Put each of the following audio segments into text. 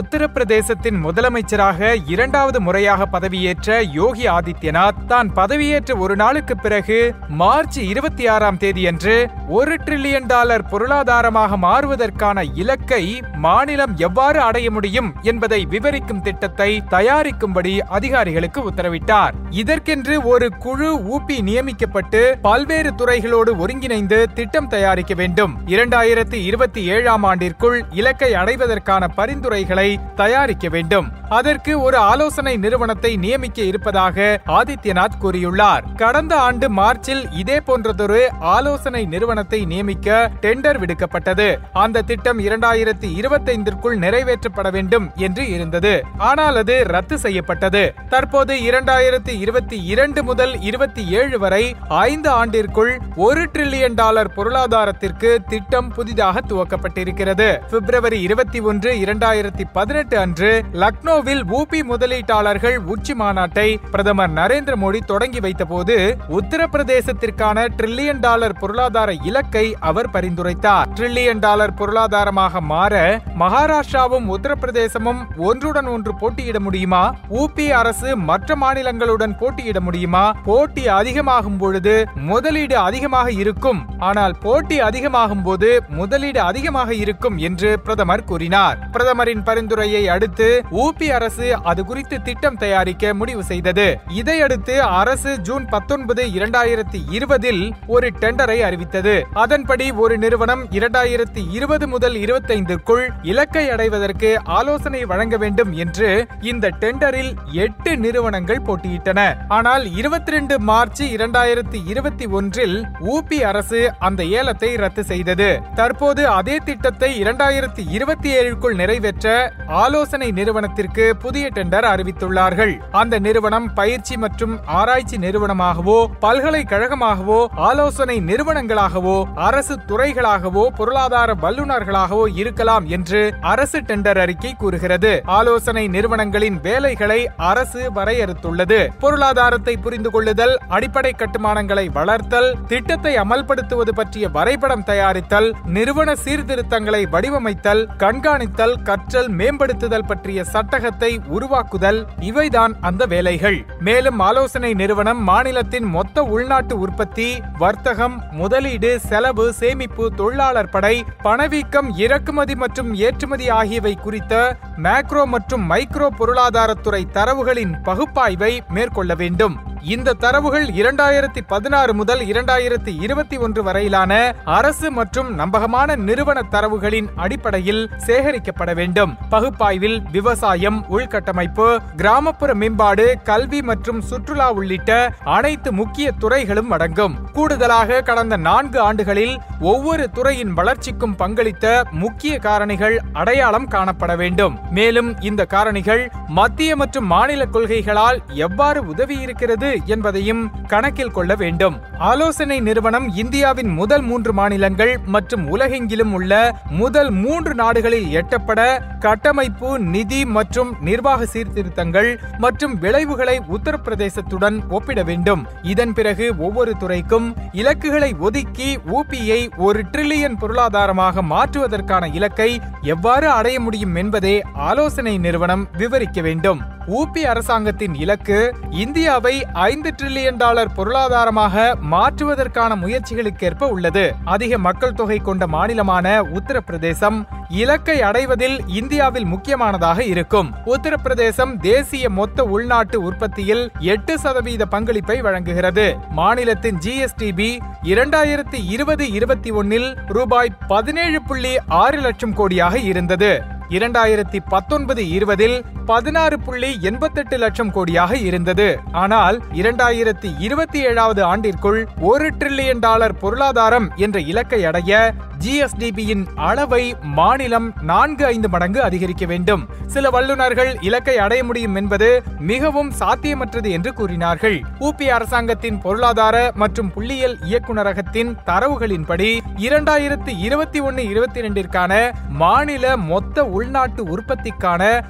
உத்தரப்பிரதேசத்தின் முதலமைச்சராக இரண்டாவது முறையாக பதவியேற்ற யோகி ஆதித்யநாத் தான் பதவியேற்ற ஒரு நாளுக்கு பிறகு மார்ச் இருபத்தி ஆறாம் தேதியன்று ஒரு டிரில்லியன் டாலர் பொருளாதாரமாக மாறுவதற்கான இலக்கை மாநிலம் எவ்வாறு அடைய முடியும் என்பதை விவரிக்கும் திட்டத்தை தயாரிக்கும்படி அதிகாரிகளுக்கு உத்தரவிட்டார். இதற்கென்று ஒரு குழு ஊபி நியமிக்கப்பட்டு பல்வேறு துறைகளோடு ஒருங்கிணைந்து திட்டம் தயாரிக்க வேண்டும். இரண்டாயிரத்தி இருபத்தி ஏழாம் ஆண்டிற்குள் இலக்கை அடைவதற்கான பரிந்துரைகளை திட்டங்களை தயாரிக்க வேண்டும். அதற்கு ஒரு ஆலோசனை நிறுவனத்தை நியமிக்க இருப்பதாக ஆதித்யநாத் கூறியுள்ளார். கடந்த ஆண்டு மார்ச்சில் இதே போன்றதொரு ஆலோசனை நிறுவனத்தை நியமிக்க டெண்டர் விடுக்கப்பட்டது. அந்த திட்டம் இரண்டாயிரத்தி இருபத்தைந்திற்குள் நிறைவேற்றப்பட வேண்டும் என்று இருந்தது. ஆனால் அது ரத்து செய்யப்பட்டது. தற்போது இரண்டாயிரத்தி இருபத்தி இரண்டு முதல் இருபத்தி ஏழு வரை ஐந்து ஆண்டிற்குள் ஒரு டிரில்லியன் டாலர் பொருளாதாரத்திற்கு திட்டம் புதிதாக துவக்கப்பட்டிருக்கிறது. பிப்ரவரி இருபத்தி ஒன்று இரண்டாயிரத்தி பதினெட்டு அன்று லக்னோவில் ஊபி முதலீட்டாளர்கள் உச்சி மாநாட்டை பிரதமர் நரேந்திர மோடி தொடங்கி வைத்தபோது உத்தரப்பிரதேசத்திற்கான டிரில்லியன் டாலர் பொருளாதார இலக்கை அவர் பரிந்துரைத்தார். டிரில்லியன் டாலர் பொருளாதாரமாக மாற மகாராஷ்டிராவும் உத்தரப்பிரதேசமும் ஒன்றுடன் ஒன்று போட்டியிட முடியுமா? ஊபி அரசு மற்ற மாநிலங்களுடன் போட்டியிட முடியுமா? போட்டி அதிகமாகும் பொழுது முதலீடு அதிகமாக இருக்கும். ஆனால் போட்டி அதிகமாகும் போது முதலீடு அதிகமாக இருக்கும் என்று பிரதமர் கூறினார். பிரதமரின் பரிந்துரையை அடுத்து ஊபி அரசு அது குறித்து திட்டம் தயாரிக்க முடிவு செய்தது. இதையடுத்து அரசு ஜூன் பத்தொன்பது இரண்டாயிரத்தி இருபதில் ஒரு டெண்டரை அறிவித்தது. அதன்படி ஒரு நிறுவனம் இரண்டாயிரத்தி இருபது முதல் இருபத்தைந்துக்குள் இலக்கை அடைவதற்கு ஆலோசனை வழங்க வேண்டும் என்று இந்த டெண்டரில் எட்டு நிறுவனங்கள் போட்டியிட்டன. ஆனால் இருபத்தி ரெண்டு மார்ச் இரண்டாயிரத்தி இருபத்தி ஒன்றில் ஊபி அரசு அந்த ஏலத்தை ரத்து செய்தது. தற்போது அதே திட்டத்தை இரண்டாயிரத்தி இருபத்தி ஏழுக்குள் நிறைவேற்ற ஆலோசனை நிறுவனத்திற்கு புதிய டெண்டர் அறிவித்துள்ளார்கள். அந்த நிறுவனம் பயிற்சி மற்றும் ஆராய்ச்சி நிறுவனமாகவோ பல்கலைக்கழகமாகவோ ஆலோசனை நிறுவனங்களாகவோ அரசு துறைகளாகவோ பொருளாதார வல்லுநர்களாகவோ இருக்கலாம் என்று அரசு டெண்டர் அறிக்கை கூறுகிறது. ஆலோசனை நிறுவனங்களின் வேலைகளை அரசு வரையறுத்துள்ளது. பொருளாதாரத்தை புரிந்து கொள்ளுதல் அடிப்படை கட்டுமானங்களை வளர்த்தல் திட்டத்தை அமல்படுத்துவது பற்றிய வரைபடம் தயாரித்தல் நிறுவன சீர்திருத்தங்களை வடிவமைத்தல் கண்காணித்தல் கற்றல் மேம்படுத்துதல் பற்றிய சட்டகத்தை உருவாக்குதல் இவைதான் அந்த வேலைகள். மேலும் ஆலோசனை நிறுவனம் மாநிலத்தின் மொத்த உள்நாட்டு உற்பத்தி வர்த்தகம் முதலீடு செலவு சேமிப்பு தொழிலாளர் படை பணவீக்கம் இறக்குமதி மற்றும் ஏற்றுமதி ஆகியவை குறித்த மேக்ரோ மற்றும் மைக்ரோ பொருளாதாரத்துறை தரவுகளின் பகுப்பாய்வை மேற்கொள்ள வேண்டும். இந்த தரவுகள் இரண்டாயிரத்தி பதினாறு முதல் இரண்டாயிரத்தி இருபத்தி ஒன்று வரையிலான அரசு மற்றும் நம்பகமான நிறுவன தரவுகளின் அடிப்படையில் சேகரிக்கப்பட வேண்டும். பகுப்பாய்வில் விவசாயம் உள்கட்டமைப்பு கிராமப்புற மேம்பாடு கல்வி மற்றும் சுற்றுலா உள்ளிட்ட அனைத்து முக்கிய துறைகளும் அடங்கும். கூடுதலாக கடந்த நான்கு ஆண்டுகளில் ஒவ்வொரு துறையின் வளர்ச்சிக்கும் பங்களித்த முக்கிய காரணிகள் அடையாளம் காணப்பட வேண்டும். மேலும் இந்த காரணிகள் மத்திய மற்றும் மாநில கொள்கைகளால் எவ்வாறு உதவியிருக்கிறது என்பதையும் கணக்கில் கொள்ள வேண்டும். ஆலோசனை நிறுவனம் இந்தியாவின் முதல் மூன்று மாநிலங்கள் மற்றும் உலகெங்கிலும் உள்ள முதல் மூன்று நாடுகளில் எட்டப்பட கட்டமைப்பு நிதி மற்றும் நிர்வாக சீர்திருத்தங்கள் மற்றும் விளைவுகளை உத்தரப்பிரதேசத்துடன் ஒப்பிட வேண்டும். இதன் பிறகு ஒவ்வொரு துறைக்கும் இலக்குகளை ஒதுக்கி ஊபியை ஒரு டிரில்லியன் பொருளாதாரமாக மாற்றுவதற்கான இலக்கை எவ்வாறு அடைய முடியும் என்பதே ஆலோசனை நிறுவனம் விவரிக்க வேண்டும். ஊபி அரசாங்கத்தின் இலக்கு இந்தியாவை ஐந்து டிரில்லியன் டாலர் பொருளாதாரமாக மாற்றுவதற்கான முயற்சிகளுக்கேற்ப உள்ளது. அதிக மக்கள் தொகை கொண்ட மாநிலமான உத்தரப்பிரதேசம் இலக்கை அடைவதில் இந்தியாவில் முக்கியமானதாக இருக்கும். உத்தரப்பிரதேசம் தேசிய மொத்த உள்நாட்டு உற்பத்தியில் எட்டு சதவீத பங்களிப்பை வழங்குகிறது. மாநிலத்தின் ஜிஎஸ்டிபி இரண்டாயிரத்தி இருபது இருபத்தி ஒன்னில் ரூபாய் பதினேழு புள்ளி ஆறு லட்சம் கோடியாக இருந்தது. இரண்டாயிரத்தி பத்தொன்பது இருபதில் பதினாறு புள்ளி எண்பத்தெட்டு லட்சம் கோடியாக இருந்தது. ஆனால் இரண்டாயிரத்தி இருபத்தி ஏழாவது ஆண்டிற்குள் ஒரு டிரில்லியன் டாலர் பொருளாதாரம் என்ற இலக்கை அடைய ஜிஎஸ்டிபியின் அளவை மாநிலம் நான்கு ஐந்து மடங்கு அதிகரிக்க வேண்டும். சில வல்லுநர்கள் இலக்கை அடைய முடியும் என்பது மிகவும் சாத்தியமற்றது என்று கூறினார்கள். ஊபி அரசாங்கத்தின் பொருளாதார மற்றும் புள்ளியியல் இயக்குநரகத்தின் தரவுகளின்படி இரண்டாயிரத்தி இருபத்தி ஒன்னு இருபத்தி இரண்டிற்கான மாநில மொத்த உள்நாட்டு உற்பத்திக்கான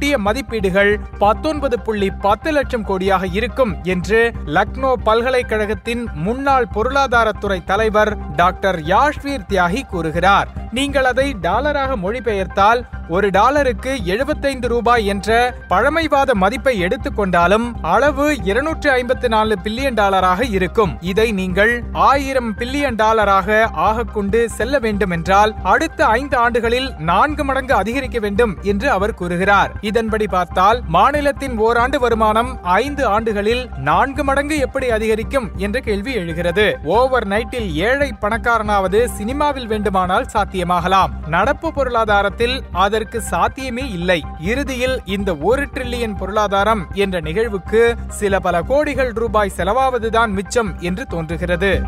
முன்கூட்டிய மதிப்பீடுகள் பத்தொன்பது புள்ளி பத்து லட்சம் கோடியாக இருக்கும் என்று லக்னோ பல்கலைக்கழகத்தின் முன்னாள் பொருளாதாரத்துறை தலைவர் டாக்டர் யாஷ்வீர் தியாகி கூறுகிறார். நீங்கள் அதை டாலராக மொழிபெயர்த்தால் ஒரு டாலருக்கு எழுபத்தைந்து ரூபாய் என்ற பழமைவாத மதிப்பை எடுத்துக்கொண்டாலும் அளவு இருநூற்று ஐம்பத்தி நாலு பில்லியன் டாலராக இருக்கும். இதை நீங்கள் ஆயிரம் பில்லியன் டாலராக ஆகக்கொண்டு செல்ல வேண்டும் என்றால் அடுத்த ஐந்து ஆண்டுகளில் நான்கு மடங்கு அதிகரிக்க வேண்டும் என்று அவர் கூறுகிறார். இதன்படி பார்த்தால் மாநிலத்தின் ஓராண்டு வருமானம் ஐந்து ஆண்டுகளில் நான்கு மடங்கு எப்படி அதிகரிக்கும் என்ற கேள்வி எழுகிறது. ஓவர் நைட்டில் ஏழை பணக்காரனாவது சினிமாவில் வேண்டுமானால் சாத்தியம் சாத்தியமாகலாம். நடப்பு பொருளாதாரத்தில் அதற்கு சாத்தியமே இல்லை. இறுதியில் இந்த ஒரு டிரில்லியன் பொருளாதாரம் என்ற நிகழ்வுக்கு சில பல கோடிகள் ரூபாய் செலவாவதுதான் மிச்சம் என்று தோன்றுகிறது.